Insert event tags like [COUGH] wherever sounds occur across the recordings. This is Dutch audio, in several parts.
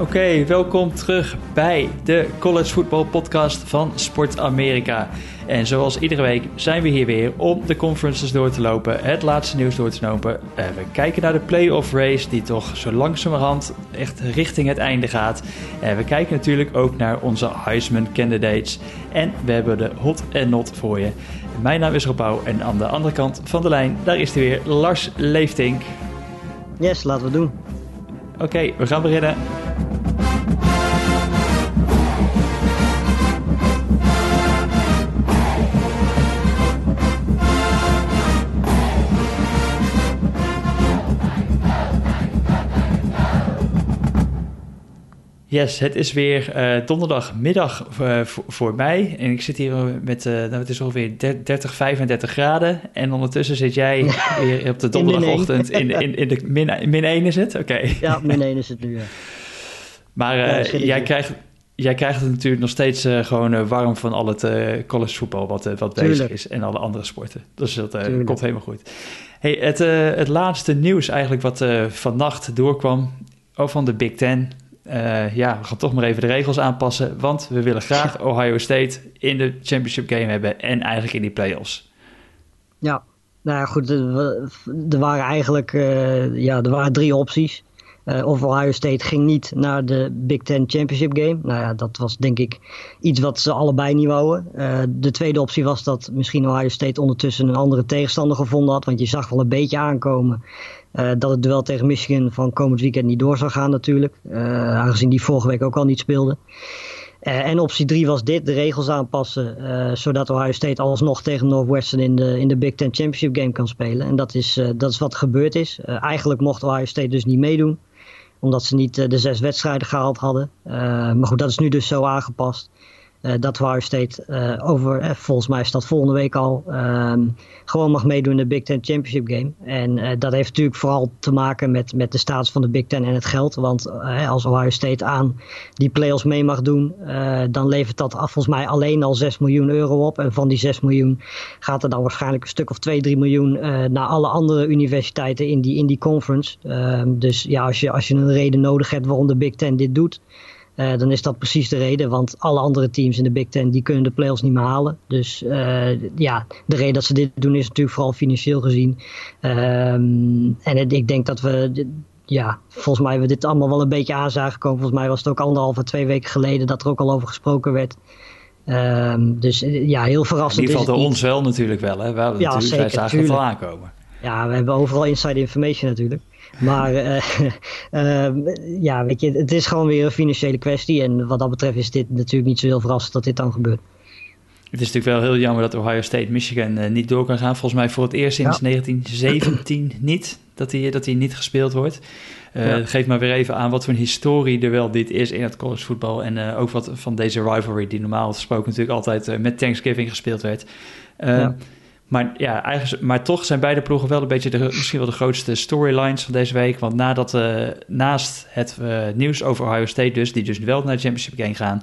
Oké, welkom terug bij de College Football Podcast van Sport Amerika. En zoals iedere week zijn we hier weer om de conferences door te lopen, het laatste nieuws door te lopen. Uh, we kijken naar de playoff race die toch zo langzamerhand echt richting het einde gaat. En we kijken natuurlijk ook naar onze Heisman candidates. En we hebben de hot en not voor je. Mijn naam is Rob en aan de andere kant van de lijn, daar is hij weer, Lars Leeftink. Yes, laten we doen. Oké, we gaan beginnen. Yes, het is weer uh, donderdagmiddag uh, voor, mij. En ik zit hier met, uh, nou, het is ongeveer 30, 35 graden. En ondertussen zit jij [LAUGHS] weer op de donderdagochtend in, in, in, de min, min 1 is het? Oké. Ja, min 1 is het nu, ja. Maar ja, jij, krijgt, jij krijgt het natuurlijk nog steeds gewoon warm van al het college voetbal wat, wat bezig is. En alle andere sporten. Dus dat komt helemaal goed. Hey, het, het laatste nieuws eigenlijk wat vannacht doorkwam van de Big Ten uh, ja, we gaan toch maar even de regels aanpassen. Want we willen graag Ohio State in de championship game hebben en eigenlijk in die playoffs. Ja, nou ja, goed. Er waren eigenlijk uh, ja, er waren drie opties. Uh, of Ohio State ging niet naar de Big Ten Championship Game. Nou ja, dat was denk ik iets wat ze allebei niet wouden. Uh, de tweede optie was dat misschien Ohio State ondertussen een andere tegenstander gevonden had. Want je zag wel een beetje aankomen uh, dat het duel tegen Michigan van komend weekend niet door zou gaan natuurlijk. aangezien die vorige week ook al niet speelde. en optie 3 was dit, de regels aanpassen, zodat Ohio State alsnog tegen Northwestern in de, in de Big Ten Championship Game kan spelen. En dat is, dat is wat gebeurd is. eigenlijk mocht Ohio State dus niet meedoen omdat ze niet eh, de zes wedstrijden gehaald hadden. Eh, maar goed, dat is nu dus zo aangepast. Uh, dat Ohio State uh, over, uh, volgens mij is dat volgende week al, ehm, gewoon mag meedoen in de Big Ten Championship Game. En dat heeft natuurlijk vooral te maken met, met de status van de Big Ten en het geld. Want als Ohio State aan die playoffs mee mag doen, dan levert dat volgens mij alleen al 6 miljoen euro op. En van die 6 miljoen gaat er dan waarschijnlijk een stuk of 2, 3 miljoen naar alle andere universiteiten in die, in die conference. Ehm, dus ja, als je, als je een reden nodig hebt waarom de Big Ten dit doet uh, dan is dat precies de reden. Want alle andere teams in de Big Ten die kunnen de playoffs niet meer halen. Dus uh, ja, de reden dat ze dit doen is natuurlijk vooral financieel gezien. Um, en het, ik denk dat we ja, volgens mij hebben we dit allemaal wel een beetje aan zagen komen. Volgens mij was het ook anderhalve, twee weken geleden dat er ook al over gesproken werd. Um, dus ja, heel verrassend. In ieder geval door ons wel natuurlijk wel. Hè? We ja, natuurlijk, zeker, wij zagen het al aankomen. Ja, we hebben overal inside information natuurlijk. Maar uh, uh, [LAUGHS] ja, weet je, het is gewoon weer een financiële kwestie. En wat dat betreft is dit natuurlijk niet zo heel verrassend dat dit dan gebeurt. Het is natuurlijk wel heel jammer dat Ohio State Michigan uh, niet door kan gaan. Volgens mij voor het eerst sinds ja. 1917 [CLEARS THROAT] niet dat hij dat niet gespeeld wordt. Ja. Geef maar weer even aan wat voor een historie er wel dit is in het collegevoetbal. En ook wat van deze rivalry die normaal gesproken natuurlijk altijd met Thanksgiving gespeeld werd. Ja. Maar, ja, eigenlijk, maar toch zijn beide ploegen wel een beetje de, misschien wel de grootste storylines van deze week. Want nadat, uh, naast het uh, nieuws over Ohio State dus, die dus wel naar de championship game gaan,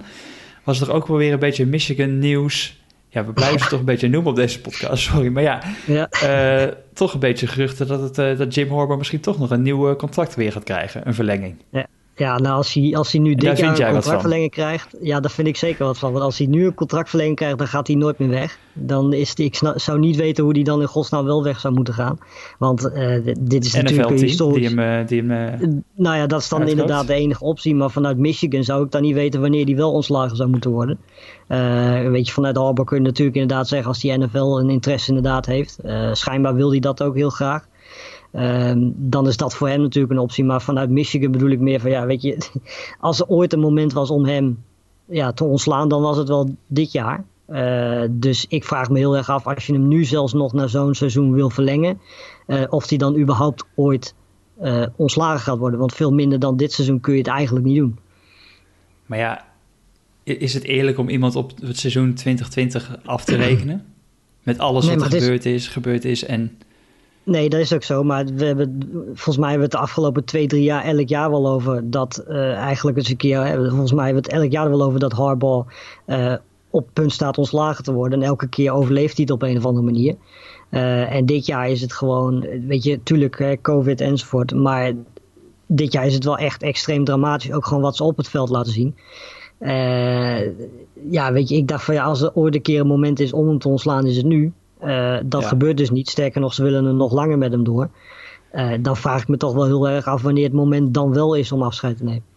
was er ook wel weer een beetje Michigan nieuws. Ja, we blijven ze [LAUGHS] toch een beetje noemen op deze podcast, sorry. Maar ja, ja. Uh, toch een beetje geruchten dat, het, dat Jim Harbaugh misschien toch nog een nieuw contract weer gaat krijgen, een verlenging. Ja, ja, nou als hij, als hij nu dit jaar een contractverlenging krijgt, ja, daar vind ik zeker wat van. Want als hij nu een contractverlenging krijgt, dan gaat hij nooit meer weg. Dan is ik zou niet weten hoe hij dan in godsnaam wel weg zou moeten gaan. Want uh, dit is natuurlijk een historisch... Die hem, die hem, uh, nou ja, dat is dan inderdaad de enige optie. Maar vanuit Michigan zou ik dan niet weten wanneer hij wel ontslagen zou moeten worden. Uh, weet je, vanuit Harbour kun je natuurlijk inderdaad zeggen als die NFL een interesse inderdaad heeft. schijnbaar wil hij dat ook heel graag. Um, dan is dat voor hem natuurlijk een optie. Maar vanuit Michigan bedoel ik meer van ja, weet je, [LAUGHS] als er ooit een moment was om hem ja, te ontslaan, dan was het wel dit jaar. Uh, dus ik vraag me heel erg af, als je hem nu zelfs nog naar zo'n seizoen wil verlengen, uh, of hij dan überhaupt ooit uh, ontslagen gaat worden. Want veel minder dan dit seizoen kun je het eigenlijk niet doen. Maar ja, is het eerlijk om iemand op het seizoen 2020 af te rekenen? Met alles nee, wat er gebeurd is, gebeurd is en... Nee, dat is ook zo. Maar we hebben, volgens mij hebben we het de afgelopen twee, drie jaar elk jaar wel over dat uh, eigenlijk eens een keer. Volgens mij hebben we het elk jaar wel over dat Harbaugh uh, op punt staat ontslagen te worden. En elke keer overleeft hij het op een of andere manier. En dit jaar is het gewoon, weet je, tuurlijk, COVID enzovoort. Maar dit jaar is het wel echt extreem dramatisch. Ook gewoon wat ze op het veld laten zien. ja, weet je, ik dacht van ja, als er ooit een keer een moment is om hem te ontslaan, is het nu. Dat gebeurt dus niet. Sterker nog, ze willen er nog langer met hem door. dan vraag ik me toch wel heel erg af wanneer het moment dan wel is om afscheid te nemen.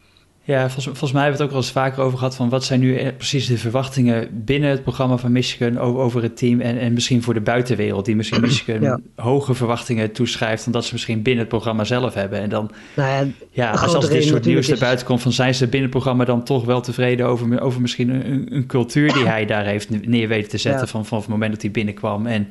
Ja, volgens, volgens, mij hebben we het ook wel eens vaker over gehad van wat zijn nu e-, precies de verwachtingen binnen het programma van Michigan over, over het team en, en misschien voor de buitenwereld, die misschien [CLEARS THROAT] Michigan hoge verwachtingen toeschrijft dan dat ze misschien binnen het programma zelf hebben. En dan, nou ja, ja als, als dit soort nieuws naar buiten komt, van zijn ze binnen het programma dan toch wel tevreden over, over misschien een, een cultuur die hij daar heeft neer weten te zetten van, van het moment dat hij binnenkwam. En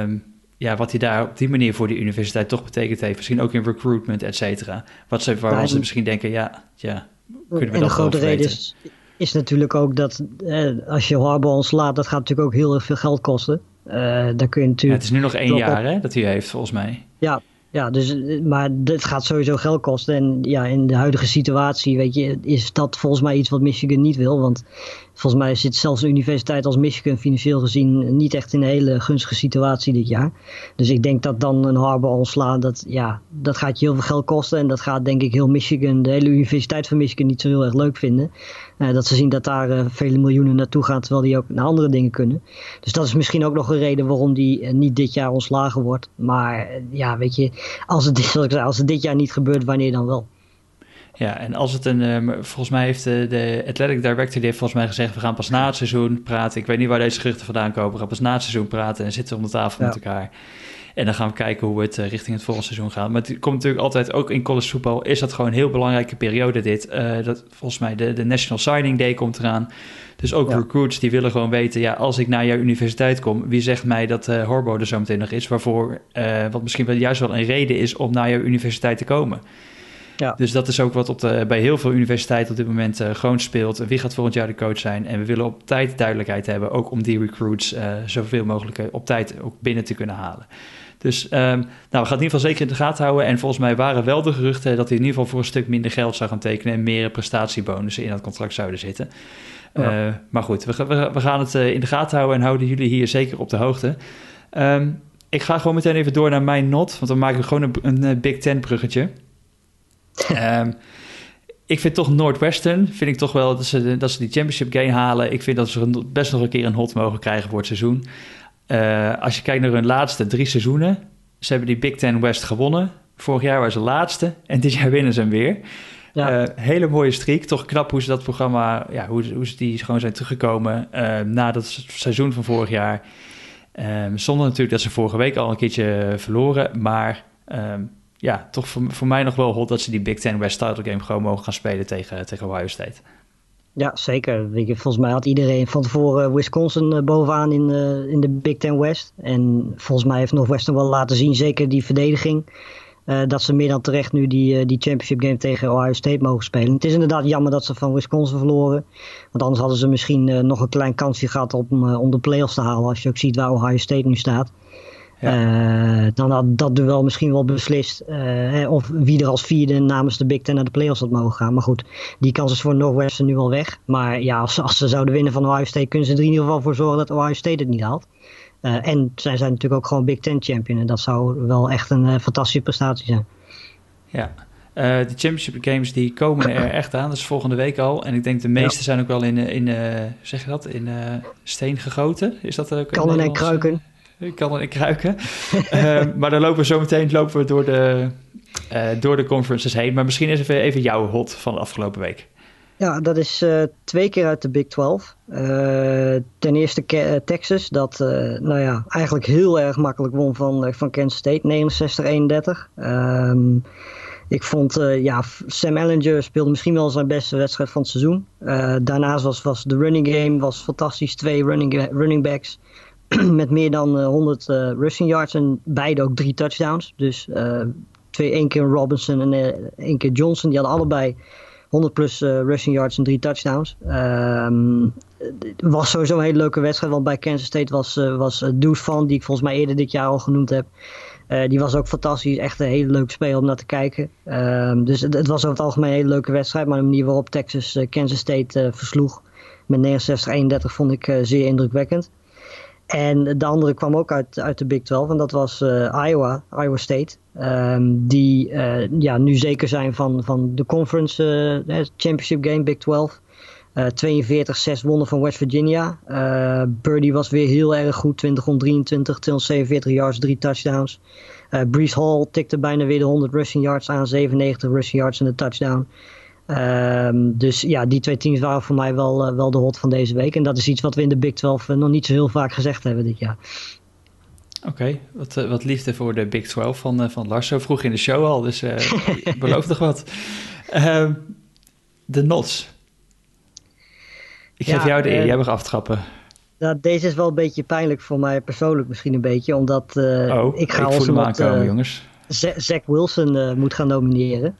um, ja, wat hij daar op die manier voor die universiteit toch betekend heeft. Misschien ook in recruitment, et cetera. Wat ze, waar ze misschien denken, ja, ja kunnen we en dat de grote reden is, is, natuurlijk ook dat eh, als je Harbaugh ontslaat, dat gaat natuurlijk ook heel erg veel geld kosten. Uh, daar kun je natuurlijk... Ja, het is nu nog één jaar hè, dat hij heeft, volgens mij. Ja, ja, dus, maar het gaat sowieso geld kosten. En ja, in de huidige situatie, weet je, is dat volgens mij iets wat Michigan niet wil. Want volgens mij zit zelfs een universiteit als Michigan financieel gezien niet echt in een hele gunstige situatie dit jaar. Dus ik denk dat dan een Harbor ontslaan, dat, ja, dat gaat je heel veel geld kosten. En dat gaat denk ik heel Michigan, de hele universiteit van Michigan niet zo heel erg leuk vinden. Uh, dat ze zien dat daar uh, vele miljoenen naartoe gaan, terwijl die ook naar andere dingen kunnen. Dus dat is misschien ook nog een reden waarom die uh, niet dit jaar ontslagen wordt. Maar ja, weet je, als het, [LAUGHS] als het dit jaar niet gebeurt, wanneer dan wel? Ja, en als het een. Um, volgens mij heeft de, de athletic director die heeft volgens mij gezegd: we gaan pas na het seizoen praten. Ik weet niet waar deze geruchten vandaan komen. We gaan pas na het seizoen praten en zitten om de tafel met elkaar. En dan gaan we kijken hoe het uh, richting het volgende seizoen gaat. Maar het komt natuurlijk altijd ook in college voetbal. Is dat gewoon een heel belangrijke periode dit. Uh, dat, volgens mij de, de National Signing Day komt eraan. Dus ook recruits die willen gewoon weten... ja, als ik naar jouw universiteit kom... wie zegt mij dat uh, Horbo er zo meteen nog is? Waarvoor, wat misschien wel juist wel een reden is... om naar jouw universiteit te komen. Ja. Dus dat is ook wat op de, bij heel veel universiteiten op dit moment uh, gewoon speelt. Wie gaat volgend jaar de coach zijn? En we willen op tijd duidelijkheid hebben, ook om die recruits uh, zoveel mogelijk eh, op tijd ook binnen te kunnen halen. Dus um, nou, we gaan het in ieder geval zeker in de gaten houden. En volgens mij waren wel de geruchten dat hij in ieder geval voor een stuk minder geld zou gaan tekenen en meer prestatiebonussen in dat contract zouden zitten. Ja. maar goed, we, we, we, gaan het in de gaten houden en houden jullie hier zeker op de hoogte. Um, ik ga gewoon meteen even door naar mijn not, want dan maak ik gewoon een, een Big Ten bruggetje. Um, ik vind toch Northwestern, vind ik toch wel dat ze, dat ze die championship game halen. Ik vind dat ze best nog een keer een hot mogen krijgen voor het seizoen. Uh, als je kijkt naar hun laatste drie seizoenen, ze hebben die Big Ten West gewonnen. Vorig jaar waren ze laatste en dit jaar winnen ze hem weer. Ja. Uh, hele mooie streak. Toch knap hoe ze dat programma, ja, hoe, hoe ze die gewoon zijn teruggekomen uh, na dat seizoen van vorig jaar. Um, zonder natuurlijk dat ze vorige week al een keertje verloren. Maar um, ja, toch voor, voor mij nog wel hot dat ze die Big Ten West title game gewoon mogen gaan spelen tegen, tegen Ohio State. Ja, zeker. Volgens mij had iedereen van tevoren Wisconsin eh, bovenaan in, uh, in de Big Ten West. En volgens mij heeft Northwestern wel laten zien, zeker die verdediging, uh, dat ze meer dan terecht nu die, die championship game tegen Ohio State mogen spelen. Het is inderdaad jammer dat ze van Wisconsin verloren. Want anders hadden ze misschien nog een klein kansje gehad om, om de playoffs te halen. Als je ook ziet waar Ohio State nu staat. Ja. Uh, dan had dat duel misschien wel beslist uh, of wie er als vierde namens de Big Ten naar de playoffs had mogen gaan. Maar goed, die kans is voor Northwestern nu al weg. Maar ja, als, als ze zouden winnen van Ohio State, kunnen ze er in ieder geval voor zorgen dat Ohio State het niet haalt. Uh, en zij zijn natuurlijk ook gewoon Big Ten champion. En dat zou wel echt een fantastische prestatie zijn. Ja, uh, de Championship Games die komen er [CLEARS THROAT] echt aan. Dat is volgende week al. En ik denk de meeste zijn ook wel in, in zeg je dat, in steen gegoten. Is dat ook? Kannen en kruiken. Ik kan erin kruiken. uh, [LAUGHS] maar dan lopen we zo meteen lopen we door, de, uh, door de conferences heen. Maar misschien is even, even jouw hot van de afgelopen week. Ja, dat is uh, twee keer uit de Big 12. ten eerste Texas, dat nou ja, eigenlijk heel erg makkelijk won van, van Kansas State, 69-31. Um, ik vond, ja, Sam Ellinger speelde misschien wel zijn beste wedstrijd van het seizoen. daarnaast was, was de running game was fantastisch. Twee running, running backs [CLEARS THROAT] met meer dan 100 uh, eh, rushing yards en beide ook drie touchdowns. Dus uh, twee, één keer Robinson en één keer Johnson. Die hadden allebei 100 plus rushing yards en drie touchdowns. Het was sowieso een hele leuke wedstrijd, want bij Kansas State was, was Deuce Van, die ik volgens mij eerder dit jaar al genoemd heb. die was ook fantastisch. Echt een hele leuke speler om naar te kijken. Um, dus het, was over het algemeen een hele leuke wedstrijd. Maar de manier waarop Texas Kansas State versloeg met 69-31 vond ik zeer indrukwekkend. En de andere kwam ook uit, uit de Big 12 en dat was Iowa, Iowa State. Ehm, die ja, nu zeker zijn van, van de conference championship game, Big 12. 42-6 wonnen van West Virginia. Birdie was weer heel erg goed. 20 om 23, 247 yards, 3 touchdowns. Brees Hall tikte bijna weer de 100 rushing yards aan. 97 rushing yards en een touchdown. Ehm, dus ja, die twee teams waren voor mij wel, uh, wel de hot van deze week. En dat is iets wat we in de Big 12 nog niet zo heel vaak gezegd hebben dit jaar. Oké, wat, wat liefde voor de Big 12 van, van Lars. Zo vroeg in de show al, dus [LAUGHS] beloof toch wat. Ehm, de Nots. Ik geef jou de eer, jij mag aftrappen. Nou, deze is wel een beetje pijnlijk voor mij persoonlijk misschien een beetje, omdat oh, ik ga ik voel hem aankomen, jongens. Zach Wilson uh, moet gaan nomineren.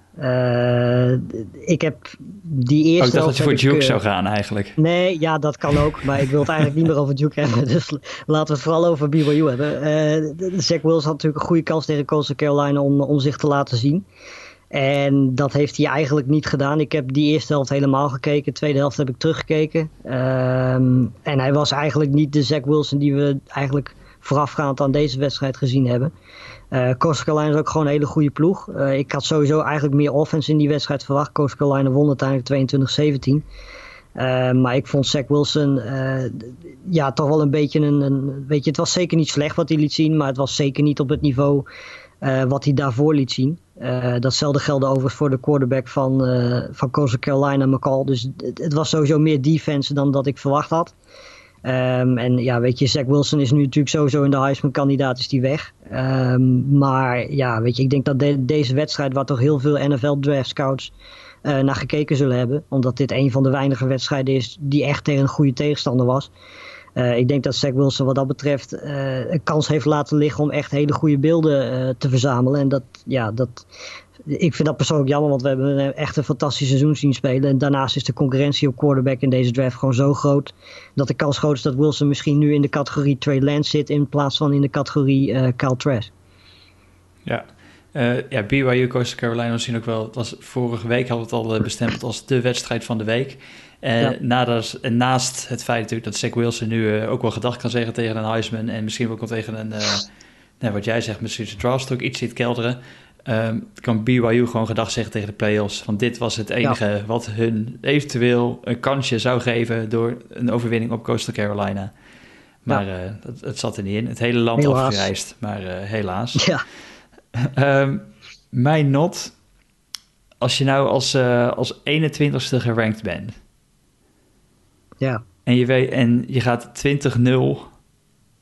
ik heb die eerste. Oh, ik dacht dat je voor Duke zou gaan eigenlijk. Nee, ja, dat kan ook. Maar ik wil het eigenlijk niet meer over Duke hebben. [LAUGHS] Dus laten we het vooral over BYU hebben. Zach Wilson had natuurlijk een goede kans tegen Coastal Carolina om, om zich te laten zien. En dat heeft hij eigenlijk niet gedaan. Ik heb die eerste helft helemaal gekeken. De tweede helft heb ik teruggekeken. Um, en hij was eigenlijk niet de Zach Wilson die we eigenlijk voorafgaand aan deze wedstrijd gezien hebben. Uh, Coastal Carolina is ook gewoon een hele goede ploeg. Uh, ik had sowieso eigenlijk meer offense in die wedstrijd verwacht. Coastal Carolina won uiteindelijk 22-17. Uh, maar ik vond Zach Wilson ja, toch wel een beetje een, een, Weet je, het was zeker niet slecht wat hij liet zien. Maar het was zeker niet op het niveau wat hij daarvoor liet zien. Datzelfde geldt overigens voor de quarterback van, van Coastal Carolina, McCall. Dus het, het, was sowieso meer defense dan dat ik verwacht had. Um, en ja, weet je, Zach Wilson is nu natuurlijk sowieso in de Heisman-kandidaat, is die weg. Um, maar ja, weet je, ik denk dat de, deze wedstrijd, waar toch heel veel NFL-draft scouts uh, naar gekeken zullen hebben, omdat dit een van de weinige wedstrijden is die echt tegen een goede tegenstander was. Uh, ik denk dat Zach Wilson wat dat betreft uh, een kans heeft laten liggen om echt hele goede beelden te verzamelen. En dat, ja, dat, ik vind dat persoonlijk jammer, want we hebben echt een fantastisch seizoen zien spelen. En daarnaast is de concurrentie op quarterback in deze draft gewoon zo groot. Dat de kans groot is dat Wilson misschien nu in de categorie Trey Lance zit in plaats van in de categorie Kyle Trask. Ja, uh, ja, BYU Coastal Carolina zien ook wel. Was vorige week hadden we het al bestempeld als de wedstrijd van de week. En, ja. en naast het feit natuurlijk dat Zach Wilson nu uh, ook wel gedacht kan zeggen tegen een Heisman en misschien ook wel tegen een, uh, nou, wat jij zegt, misschien zijn draft ook iets ziet kelderen, um, kan BYU gewoon gedacht zeggen tegen de playoffs. Van dit was het enige ja. wat hun eventueel een kansje zou geven door een overwinning op Coastal Carolina. Maar ja. uh, het, het, zat er niet in. Het hele land helaas. afgereisd, maar helaas. Ja. um, [LAUGHS] mijn not, als je nou als, als 21ste gerankt bent ja. En je, weet, en je gaat 20-0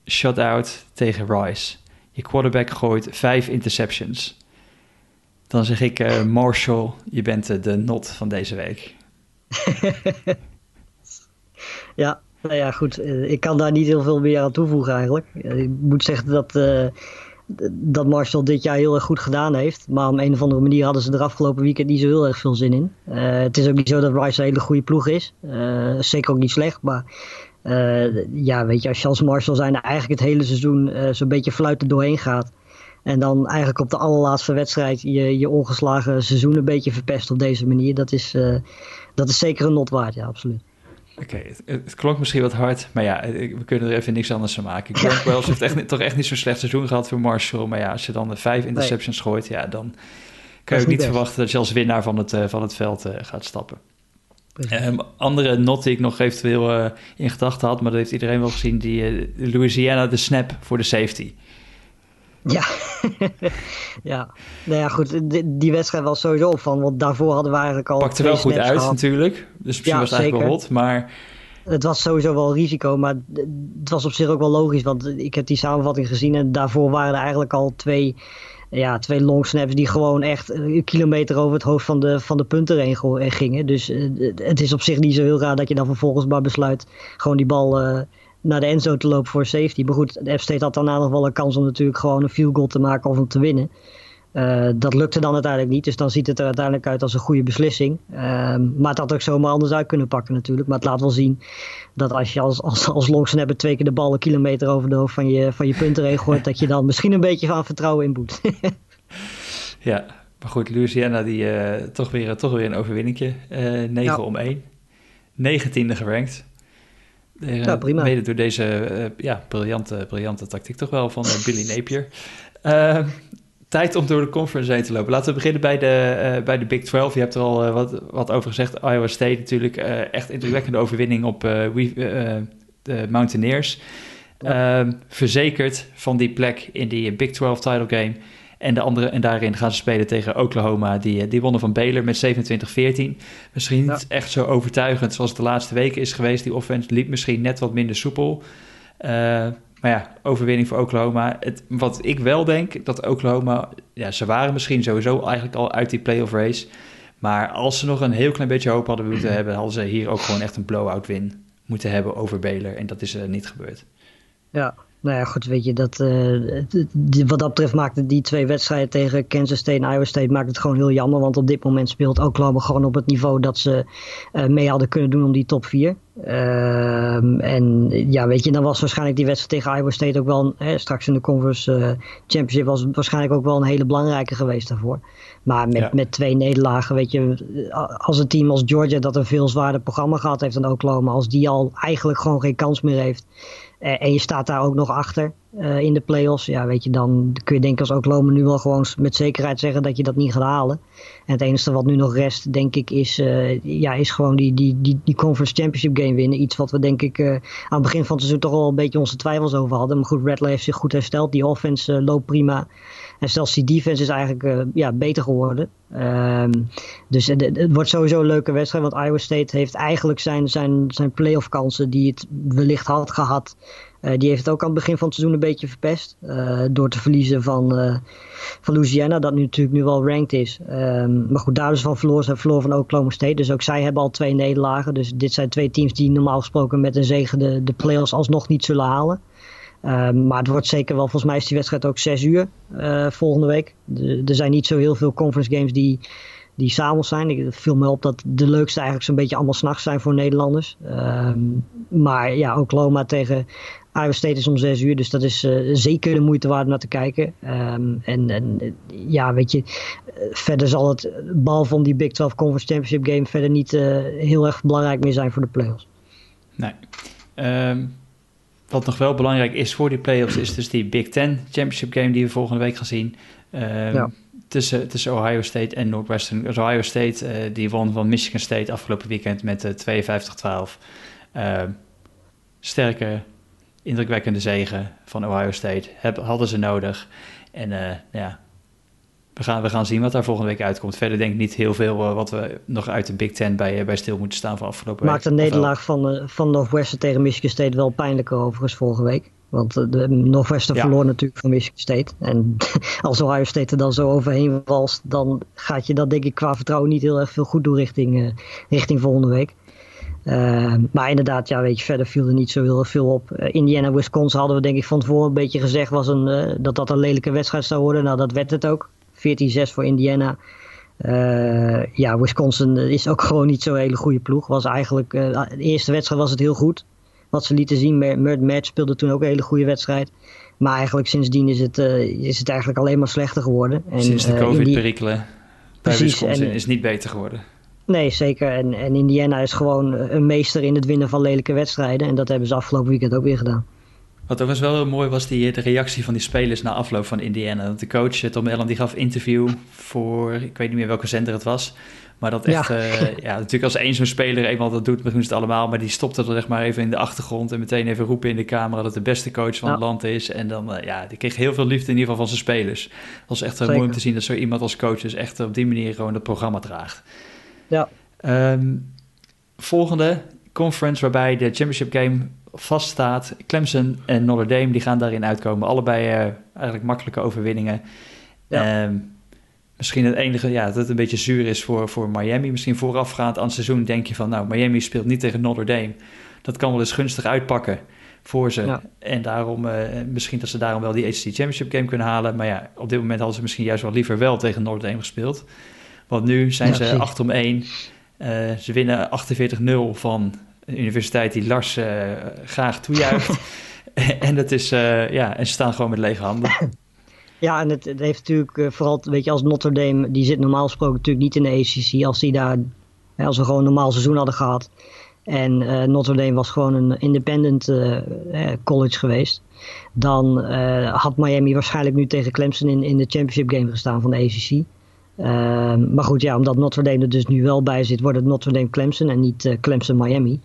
shutout tegen Rice. Je quarterback gooit vijf interceptions. Dan zeg ik, uh, Marshall, je bent uh, de not van deze week. [LAUGHS] ja, nou ja, goed. Uh, ik kan daar niet heel veel meer aan toevoegen eigenlijk. ik moet zeggen dat dat Marshall dit jaar heel erg goed gedaan heeft. Maar om een of andere manier hadden ze er afgelopen weekend niet zo heel erg veel zin in. Het is ook niet zo dat Rice een hele goede ploeg is. Zeker ook niet slecht. Maar ja, weet je, als als Marshall zijn eigenlijk het hele seizoen zo'n beetje fluiten doorheen gaat. En dan eigenlijk op de allerlaatste wedstrijd je, je ongeslagen seizoen een beetje verpest op deze manier. Dat is, dat is zeker een not waard, ja, absoluut. Oké, okay, het, het, klonk misschien wat hard, maar ja, we kunnen er even niks anders van maken. Grant [LAUGHS] Wells heeft echt, toch echt niet zo'n slecht seizoen gehad voor Marshall. Maar ja, als je dan de vijf interceptions nee. gooit, ja, dan kan je ook niet best. verwachten dat je als winnaar van het, uh, van het veld uh, gaat stappen. Um, andere not die ik nog eventueel uh, in gedachten had, maar dat heeft iedereen wel gezien, die Louisiana de snap voor de safety. Ja, [LAUGHS] ja. Nou ja, goed. Die, die, wedstrijd was sowieso op van, want daarvoor hadden we eigenlijk al. Pakte wel goed uit, gehad. natuurlijk. Dus misschien ja, was het eigenlijk wel hot, maar. Het was sowieso wel risico, maar het was op zich ook wel logisch, want ik heb die samenvatting gezien en daarvoor waren er eigenlijk al twee, ja, twee long snaps die gewoon echt een kilometer over het hoofd van de, van de punten heen gingen. Dus uh, het is op zich niet zo heel raar dat je dan vervolgens maar besluit gewoon die bal. Uh, naar de enzo te lopen voor safety. Maar goed, de F State had daarna nog wel een kans om natuurlijk gewoon een field goal te maken of om te winnen. Uh, dat lukte dan uiteindelijk niet, dus dan ziet het er uiteindelijk uit als een goede beslissing. Uh, maar het had ook zomaar anders uit kunnen pakken natuurlijk. Maar het laat wel zien dat als je als, als, als longsnapper twee keer de bal een kilometer over de hoofd van je, van je punten gooit, dat je dan misschien een beetje van vertrouwen inboet. [LAUGHS] ja, maar goed, Louisiana die uh, toch, weer, toch weer een overwinningje. 9 ja. om 1. 19e gerankt ja, prima. Mede door deze ja, briljante, briljante tactiek toch wel van Billy Napier. tijd om door de conference heen te lopen. Laten we beginnen bij de, bij de Big 12. Je hebt er al wat, wat over gezegd. Iowa State natuurlijk echt indrukwekkende overwinning op de Mountaineers. Ehm, verzekerd van die plek in die Big 12 title game. En, de andere, en daarin gaan ze spelen tegen Oklahoma. Die, die wonnen van Baylor met 27-14. Misschien niet echt zo overtuigend zoals het de laatste weken is geweest. Die offense liep misschien net wat minder soepel. Uh, maar ja, overwinning voor Oklahoma. Het, wat ik wel denk, dat Oklahoma... Ja, ze waren misschien sowieso eigenlijk al uit die playoff race. Maar als ze nog een heel klein beetje hoop hadden moeten hebben... hadden ze hier ook gewoon echt een blowout win moeten hebben over Baylor. En dat is uh, niet gebeurd. Ja, nou ja, goed, weet je, dat, uh, wat dat betreft maakte die twee wedstrijden tegen Kansas State en Iowa State maakt het gewoon heel jammer. Want op dit moment speelt Oklahoma gewoon op het niveau dat ze uh, mee hadden kunnen doen om die top 4. Uh, ehm, en ja, weet je, dan was waarschijnlijk die wedstrijd tegen Iowa State ook wel, hè, straks in de Conference uh, Championship, was waarschijnlijk ook wel een hele belangrijke geweest daarvoor. Maar met, met twee nederlagen, weet je, als een team als Georgia dat een veel zwaarder programma gehad heeft dan Oklahoma, als die al eigenlijk gewoon geen kans meer heeft eh, en je staat daar ook nog achter uh, in de playoffs. Ja, weet je, dan kun je denk ik als Oklahoma nu wel gewoon met zekerheid zeggen dat je dat niet gaat halen. En het enige wat nu nog rest, denk ik, is, uh, ja, is gewoon die, die, die, die Conference Championship game winnen. Iets wat we denk ik aan het begin van het seizoen toch al een beetje onze twijfels over hadden. Maar goed, Redley heeft zich goed hersteld. Die offense loopt prima. En zelfs die defense is eigenlijk ja, beter geworden. Um, dus het, het, wordt sowieso een leuke wedstrijd. Want Iowa State heeft eigenlijk zijn, zijn, zijn playoff kansen die het wellicht had gehad. Uh, die heeft het ook aan het begin van het seizoen een beetje verpest. Uh, door te verliezen van, uh, van Louisiana, dat nu natuurlijk nu wel ranked is. Um, maar goed, daar is van verloren. Ze verloren van Oklahoma State. Dus ook zij hebben al twee nederlagen. Dus dit zijn twee teams die normaal gesproken met een zegen de, de playoffs alsnog niet zullen halen. Um, maar het wordt zeker wel, volgens mij is die wedstrijd ook 6 uur volgende week. Er zijn niet zo heel veel conference games die, die s'avonds zijn. Ik viel me op dat de leukste eigenlijk zo'n beetje allemaal s'nachts zijn voor Nederlanders. Um, maar ja, Oklahoma tegen Iowa State is om 6 uur, dus dat is uh, zeker de moeite waard om naar te kijken. Um, en, en ja, weet je, verder zal het, behalve om die Big 12 Conference Championship game, verder niet uh, heel erg belangrijk meer zijn voor de playoffs. Nee. Um, wat nog wel belangrijk is voor die playoffs, is dus die Big Ten Championship game die we volgende week gaan zien. Um, tussen, tussen Ohio State en Northwestern. Dus Ohio State uh, die won van Michigan State afgelopen weekend met uh, 52-12. Uh, sterke, indrukwekkende zegen van Ohio State. Heb, hadden ze nodig. En uh, ja, we gaan, we gaan zien wat daar volgende week uitkomt. Verder denk ik niet heel veel uh, wat we nog uit de Big Ten bij, uh, bij stil moeten staan van afgelopen Maakt week. Maakt een nederlaag van, uh, van Northwestern tegen Michigan State wel pijnlijker overigens vorige week. Want de Northwestern ja. verloor natuurlijk van Michigan State. En [LAUGHS] als Ohio State er dan zo overheen walst, dan gaat je dat denk ik qua vertrouwen niet heel erg veel goed doen richting, richting volgende week. Uh, maar inderdaad, ja, weet je, verder viel er niet zo heel veel op. Uh, Indiana, Wisconsin hadden we denk ik van tevoren een beetje gezegd was een, uh, dat dat een lelijke wedstrijd zou worden. Nou, dat werd het ook. 14-6 voor Indiana. Uh, ja, Wisconsin is ook gewoon niet zo'n hele goede ploeg. Was eigenlijk, de eerste wedstrijd was het heel goed. Wat ze lieten zien, Mert Match speelde toen ook een hele goede wedstrijd. Maar eigenlijk sindsdien is het, is het eigenlijk alleen maar slechter geworden. En, Sinds de COVID-perikelen bij Wisconsin en, is niet beter geworden. Nee, zeker. En, en Indiana is gewoon een meester in het winnen van lelijke wedstrijden. En dat hebben ze afgelopen weekend ook weer gedaan. Wat ook was wel mooi was die, de reactie van die spelers na afloop van Indiana. Want de coach, Tom Allen, die gaf interview voor, ik weet niet meer welke zender het was. Maar dat echt, ja, uh, [LAUGHS] ja natuurlijk als één zo'n speler eenmaal dat doet, doen ze het allemaal. Maar die stopte er zeg maar even in de achtergrond en meteen even roepen in de camera dat het de beste coach van ja. het land is. En dan, uh, ja, die kreeg heel veel liefde in ieder geval van zijn spelers. Het was echt uh, mooi om te zien dat zo iemand als coach dus echt op die manier gewoon het programma draagt. Ja. Um, volgende conference waarbij de championship game vaststaat. Clemson en Notre Dame die gaan daarin uitkomen. Allebei uh, eigenlijk makkelijke overwinningen. Ja. Um, misschien het enige, ja, dat het een beetje zuur is voor, voor Miami. Misschien voorafgaand aan het seizoen denk je van, nou, Miami speelt niet tegen Notre Dame. Dat kan wel eens gunstig uitpakken voor ze. Ja. En daarom, uh, misschien dat ze daarom wel die ACC Championship game kunnen halen. Maar ja, op dit moment hadden ze misschien juist wel liever wel tegen Notre Dame gespeeld. Want nu zijn ja, ze 8 om 1. Uh, ze winnen 48-0 van een universiteit die Lars uh, graag toejuicht. [LAUGHS] en, dat is, uh, ja, en ze staan gewoon met lege handen. [LAUGHS] Ja, en het, het heeft natuurlijk vooral, weet je, als Notre Dame, die zit normaal gesproken natuurlijk niet in de ACC. Als die daar, als we gewoon een normaal seizoen hadden gehad, en Notre Dame was gewoon een independent college geweest, dan had Miami waarschijnlijk nu tegen Clemson in, in de championship game gestaan van de ACC. Ehm, maar goed, ja, omdat Notre Dame er dus nu wel bij zit, wordt het Notre Dame Clemson en niet Clemson Miami.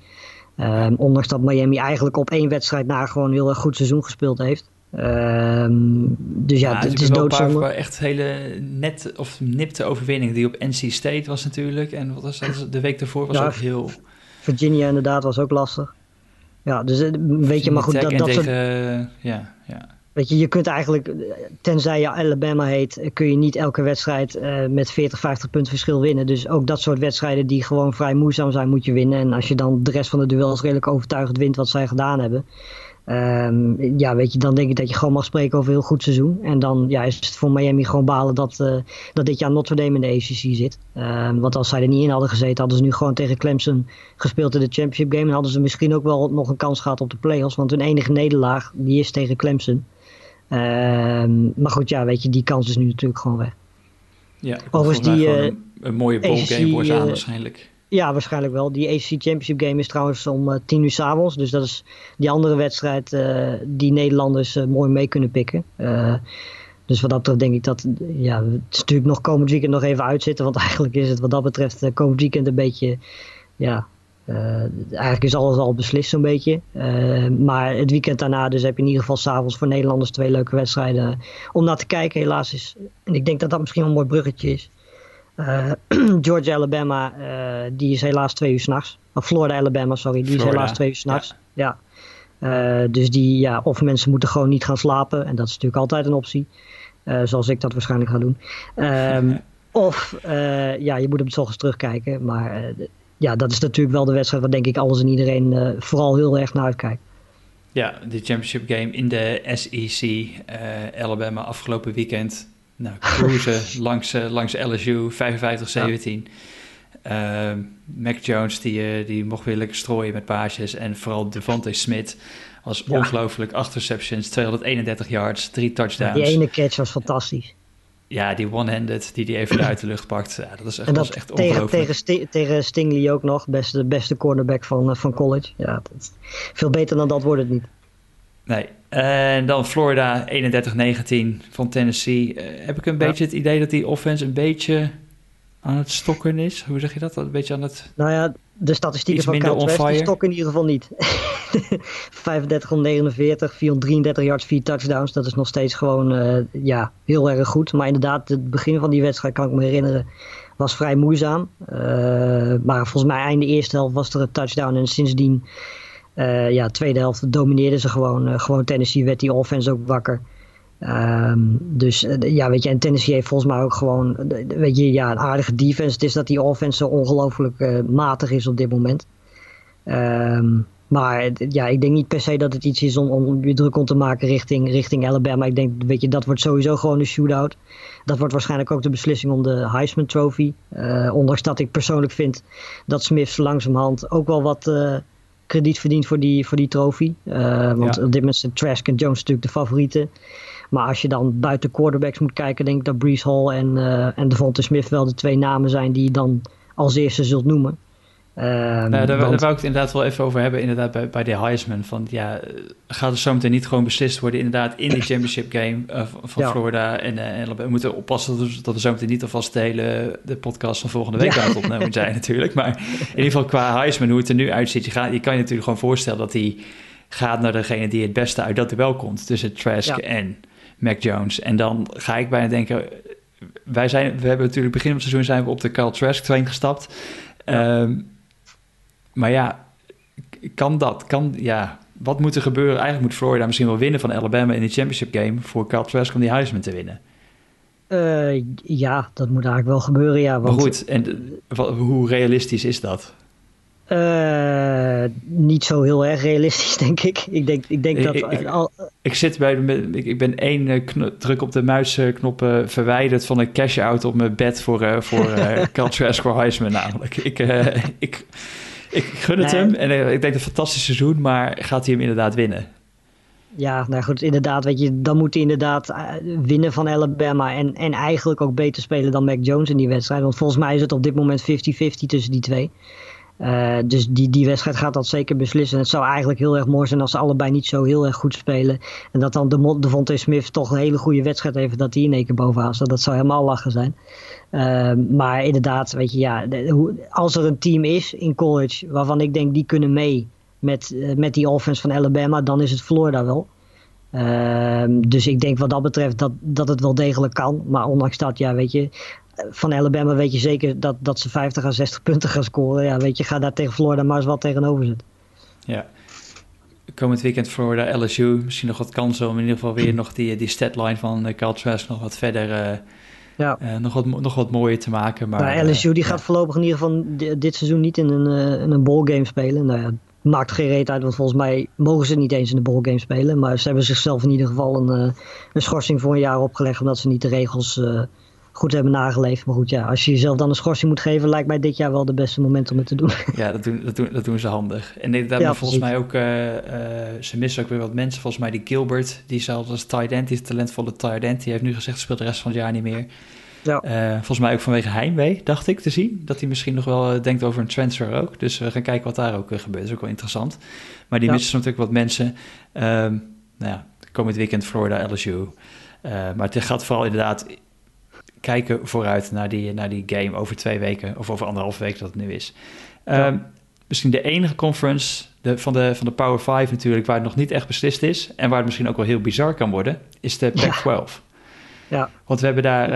Um, ondanks dat Miami eigenlijk op één wedstrijd na gewoon een heel erg goed seizoen gespeeld heeft. Um, dus ja, het, is doodzonde. Een paar echt hele net of nipte overwinningen. Die op NC State was natuurlijk. En wat was dat? De week daarvoor was ook heel... Virginia inderdaad was ook lastig. Ja, dus eh, weet je, maar goed, dat, dat soort... ja, ja. Weet je, je kunt eigenlijk, tenzij je Alabama heet, kun je niet elke wedstrijd uh, met 40, 50 punten verschil winnen. Dus ook dat soort wedstrijden die gewoon vrij moeizaam zijn, moet je winnen. En als je dan de rest van de duels redelijk overtuigend wint wat zij gedaan hebben, Um, ja, weet je, dan denk ik dat je gewoon mag spreken over een heel goed seizoen. En dan ja, is het voor Miami gewoon balen dat, dat dit jaar Notre Dame in de ACC zit. Um, want als zij er niet in hadden gezeten, hadden ze nu gewoon tegen Clemson gespeeld in de championship game. En hadden ze misschien ook wel nog een kans gehad op de playoffs. Want hun enige nederlaag, die is tegen Clemson. Um, maar goed, ja, weet je, die kans is nu natuurlijk gewoon weg. Ja, Overigens die... Uh, een, een, mooie bowlgame voor ze aan waarschijnlijk. Ja, waarschijnlijk wel. Die ACC Championship Game is trouwens om uh, tien uur s avonds. Dus dat is die andere wedstrijd die Nederlanders mooi mee kunnen pikken. dus wat dat betreft denk ik dat... Ja, het is natuurlijk nog komend weekend nog even uitzitten. Want [LAUGHS] eigenlijk is het wat dat betreft komend weekend een beetje... Ja, eigenlijk is alles al beslist zo'n beetje. maar het weekend daarna dus heb je in ieder geval s'avonds voor Nederlanders twee leuke wedstrijden om naar te kijken. Helaas is... En ik denk dat dat misschien een mooi bruggetje is. Uh, [CLEARS THROAT] Georgia, Alabama, die is helaas twee uur s'nachts. Of Florida, Alabama, sorry, die is helaas twee uur s'nachts. Ja. ja. Dus die, ja, of mensen moeten gewoon niet gaan slapen. En dat is natuurlijk altijd een optie. zoals ik dat waarschijnlijk ga doen. [LAUGHS] Um, of ja, je moet hem toch eens terugkijken. Maar ja, dat is natuurlijk wel de wedstrijd waar denk ik alles en iedereen vooral heel erg naar uitkijkt. Ja, de championship game in de SEC. Alabama afgelopen weekend nou, cruisen [LAUGHS] langs, uh, langs LSU, 55-17. Uh, Mac Jones die, die mocht weer lekker strooien met paasjes. En vooral Devontae Smith was ongelooflijk. 8 receptions, 231 yards, 3 touchdowns. Die ene catch was fantastisch. Ja, die one-handed die hij even uit de lucht pakt. Ja, dat is echt, en dat echt tegen, ongelooflijk. Tegen, tegen Stingley ook nog. Beste, beste cornerback van, uh, van college. Ja, veel beter dan dat wordt het niet. Nee. En dan Florida 31-19 van Tennessee. Uh, heb ik een beetje het idee dat die offense een beetje aan het stokken is? Hoe zeg je dat? Een beetje aan het... Nou ja, de statistieken van Kyle Trask stokken in ieder geval niet. 35 49, 433 yards, 4 touchdowns. Dat is nog steeds gewoon uh, ja, heel erg goed. Maar inderdaad, het begin van die wedstrijd kan ik me herinneren was vrij moeizaam. Uh, maar volgens mij einde eerste helft was er een touchdown en sindsdien uh, ja, tweede helft domineerden ze gewoon. Gewoon Tennessee werd die offense ook wakker. Um, dus uh, ja, weet je, en Tennessee heeft volgens mij ook gewoon, weet je, ja, een aardige defense. Het is dat die offense zo ongelooflijk matig is op dit moment. Um, maar ja, ik denk niet per se dat het iets is om, om je druk om te maken richting, richting Alabama. Ik denk, weet je, dat wordt sowieso gewoon een shootout. Dat wordt waarschijnlijk ook de beslissing om de Heisman Trophy. ondanks dat ik persoonlijk vind dat Smith langzamerhand ook wel wat krediet verdient voor die, voor die trofee. Uh, want op dit moment zijn Trask en Jones natuurlijk de favorieten. Maar als je dan buiten quarterbacks moet kijken, denk ik dat Brees Hall en, uh, en Devonta Smith wel de twee namen zijn die je dan als eerste zult noemen. Uh, nou, daar, daar, wou ik het inderdaad wel even over hebben, inderdaad bij, bij de Heisman. Van, ja, gaat er zometeen niet gewoon beslist worden, inderdaad, in de championship game uh, van Florida. En, uh, en, we moeten oppassen dat we, dat we zometeen niet alvast de hele de podcast van volgende week ja. aan het opnemen zijn [LAUGHS] natuurlijk. Maar in ieder geval qua Heisman, hoe het er nu uitziet, je, gaat, je kan je natuurlijk gewoon voorstellen dat hij gaat naar degene die het beste uit dat duel komt. Tussen Trask en Mac Jones. En dan ga ik bijna denken, wij zijn, we hebben natuurlijk begin van het seizoen zijn we op de Carl Trask train gestapt. Ja. Um, maar ja, kan dat? Kan, ja, wat moet er gebeuren? Eigenlijk moet Florida misschien wel winnen van Alabama in de championship game voor Cal Trask om die Heisman te winnen. Uh, ja, dat moet eigenlijk wel gebeuren, ja. Want... Maar goed, en hoe realistisch is dat? Uh, niet zo heel erg realistisch, [LAUGHS] denk ik. Ik denk, ik denk dat... Ik, al... ik zit bij... Ik, ik ben één eh, druk op de muisknop verwijderd van een cash-out op mijn bed voor, Trask voor [LAUGHS] Heisman namelijk. Ik... ik ik gun het hem en ik denk een fantastisch seizoen, maar gaat hij hem inderdaad winnen? Ja, nou goed, inderdaad, weet je, dan moet hij inderdaad eh, winnen van Alabama en, en eigenlijk ook beter spelen dan Mac Jones in die wedstrijd. Want volgens mij is het op dit moment 50-50 tussen die twee. Uh, dus die, die wedstrijd gaat dat zeker beslissen. Het zou eigenlijk heel erg mooi zijn als ze allebei niet zo heel erg goed spelen. En dat dan de Devontae Smith toch een hele goede wedstrijd heeft. Dat hij in één keer bovenaan staat. Dat zou helemaal lachen zijn. Uh, maar inderdaad, weet je, ja, de, als er een team is in college waarvan ik denk die kunnen mee met, uh, met die offense van Alabama, dan is het Florida wel. Ehm, dus ik denk wat dat betreft dat, dat het wel degelijk kan. Maar ondanks dat, ja, weet je, van Alabama weet je zeker dat, dat ze 50 à 60 punten gaan scoren. Ja, weet je, ga daar tegen Florida maar eens wat tegenover zetten. Ja. Komend weekend Florida, LSU. Misschien nog wat kansen om in ieder geval weer nog die, die statline van uh, Trask nog wat verder... Uh, ja. Uh, nog, wat, nog wat mooier te maken. Maar, nou, LSU die gaat voorlopig in ieder geval dit seizoen niet in een, in een ballgame spelen. Nou ja, maakt geen reet uit, want volgens mij mogen ze niet eens in de ballgame spelen. Maar ze hebben zichzelf in ieder geval een, een schorsing voor een jaar opgelegd, omdat ze niet de regels goed hebben nageleefd. Maar goed, ja, als je jezelf dan een schorsing moet geven, lijkt mij dit jaar wel de beste moment om het te doen. [LAUGHS] Ja, dat doen, dat doen, dat doen ze handig. En inderdaad, ja, volgens mij ook, uh, uh, ze missen ook weer wat mensen. Volgens mij die Gilbert, die zelfs als tight end, die talentvolle tight end, die heeft nu gezegd, speelt de rest van het jaar niet meer. Ja. Uh, volgens mij ook vanwege heimwee, dacht ik te zien. Dat hij misschien nog wel denkt over een transfer ook. Dus we gaan kijken wat daar ook gebeurt. Dat is ook wel interessant. Maar die ja. missen natuurlijk wat mensen. Um, nou ja, komend weekend Florida, LSU. maar het gaat vooral inderdaad kijken vooruit naar die, naar die game over twee weken of over anderhalf week dat het nu is. Ja. Um, misschien de enige conference de, van, de, van de Power 5 natuurlijk, waar het nog niet echt beslist is en waar het misschien ook wel heel bizar kan worden, is de Pac-12. Ja. ja. Want we hebben daar,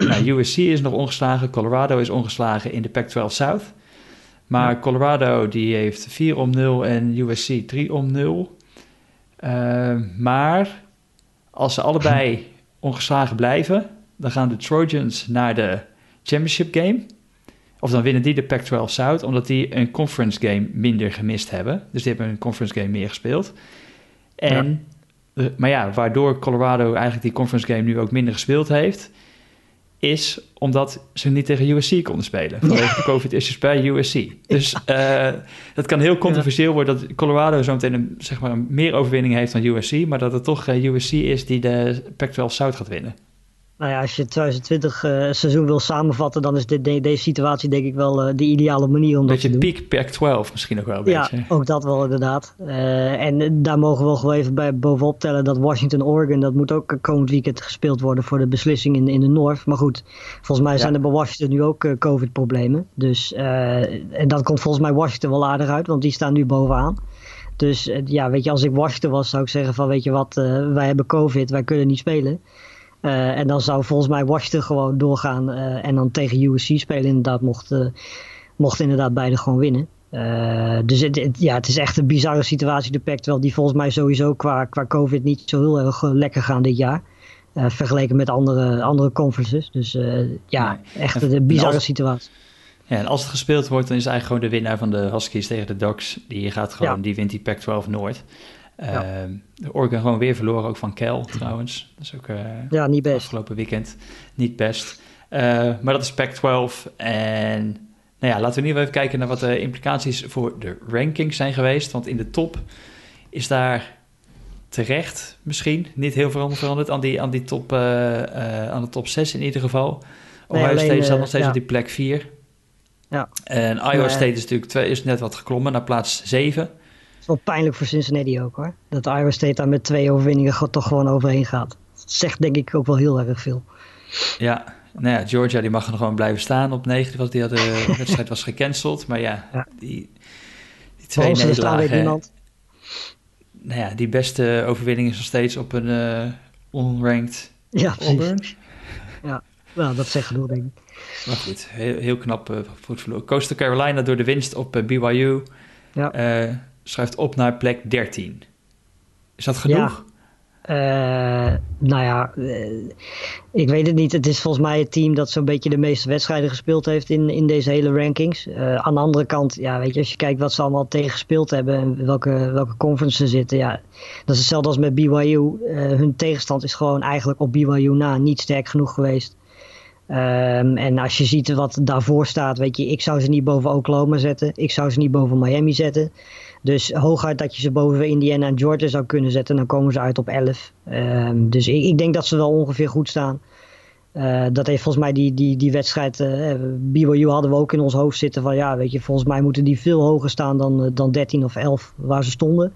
uh, nou, USC is nog ongeslagen, Colorado is ongeslagen in de Pac-12 South. Maar. Colorado die heeft 4 om 0 en USC 3 om 0. Uh, maar als ze allebei [CLEARS THROAT] ongeslagen blijven, dan gaan de Trojans naar de championship game. Of dan winnen die de Pac-12 South, omdat die een conference game minder gemist hebben. Dus die hebben een conference game meer gespeeld. En, ja. maar ja, waardoor Colorado eigenlijk die conference game nu ook minder gespeeld heeft, is omdat ze niet tegen USC konden spelen. [LAUGHS] Vanwege de COVID-issues bij USC. Dus uh, dat kan heel controversieel worden dat Colorado zo meteen een, zeg maar, meer overwinning heeft dan USC, maar dat het toch uh, USC is die de Pac-12 South gaat winnen. Nou ja, als je het 2020 uh, seizoen wil samenvatten, dan is dit, de, deze situatie denk ik wel uh, de ideale manier om dat te doen. Beetje peak Pac-12 misschien ook wel een ja, beetje. Ja, ook dat wel inderdaad. Uh, en daar mogen we wel gewoon even bij bovenop tellen dat Washington-Oregon, dat moet ook komend weekend gespeeld worden voor de beslissing in, in de North. Maar goed, volgens mij zijn ja. er bij Washington nu ook COVID-problemen. Dus, en dat komt volgens mij Washington wel aardig uit, want die staan nu bovenaan. Dus ja, weet je, als ik Washington was, zou ik zeggen van weet je wat, wij hebben COVID, wij kunnen niet spelen. Uh, en dan zou volgens mij Washington gewoon doorgaan uh, en dan tegen USC spelen. Inderdaad, mocht, uh, mocht inderdaad beide gewoon winnen. dus het, het, ja, het is echt een bizarre situatie, de Pac-12, die volgens mij sowieso qua, qua COVID niet zo heel erg lekker gaan dit jaar. vergeleken met andere, andere conferences. Dus ja, echt een bizarre situatie. Ja, en als het gespeeld wordt, dan is eigenlijk gewoon de winnaar van de Huskies tegen de Ducks. Die gaat gewoon, ja. die wint die Pac-12 Noord. Ja. Uh, Oregon gewoon weer verloren, ook van Kel trouwens. Dat is ook uh, ja, niet best. afgelopen weekend niet best. Uh, maar dat is Pac-12. En nou ja, laten we nu even kijken naar wat de implicaties voor de rankings zijn geweest. Want in de top is daar terecht misschien niet heel veel veranderd aan die, aan die top, aan de top 6 in ieder geval. Ohio nee, State staat nog steeds ja. op die plek 4. Ja. En Iowa State is natuurlijk twee, is net wat geklommen naar plaats 7 is wel pijnlijk voor Cincinnati ook hoor. Dat Iowa State daar met twee overwinningen toch gewoon overheen gaat. Dat zegt denk ik ook wel heel erg veel. Ja, nou ja, Georgia die mag er gewoon blijven staan op 9. Want die had de wedstrijd was gecanceld. Maar ja, ja. die, die twee nederlagen... Nou ja, die beste overwinning is nog steeds op een uh, unranked ja, Auburn. Ja, nou, dat zegt genoeg denk ik. Maar goed, heel, heel knap uh, voetverloren. Coastal Carolina door de winst op uh, BYU. Ja. Schrijft op naar plek 13. Is dat genoeg? Ja. Uh, nou ja, uh, ik weet het niet. Het is volgens mij het team dat zo'n beetje de meeste wedstrijden gespeeld heeft in, in deze hele rankings. Uh, aan de andere kant, ja, weet je, als je kijkt wat ze allemaal tegen gespeeld hebben en welke, welke ze zitten, ja, dat is hetzelfde als met BYU. hun tegenstand is gewoon eigenlijk op BYU na niet sterk genoeg geweest. Um, en als je ziet wat daarvoor staat, weet je, ik zou ze niet boven Oklahoma zetten. Ik zou ze niet boven Miami zetten. Dus hooguit dat je ze boven Indiana en Georgia zou kunnen zetten, dan komen ze uit op 11. Um, dus ik, ik, denk dat ze wel ongeveer goed staan. Uh, dat heeft volgens mij die, die, die wedstrijd, uh, BYU hadden we ook in ons hoofd zitten van ja, weet je, volgens mij moeten die veel hoger staan dan, dan 13 of 11 waar ze stonden.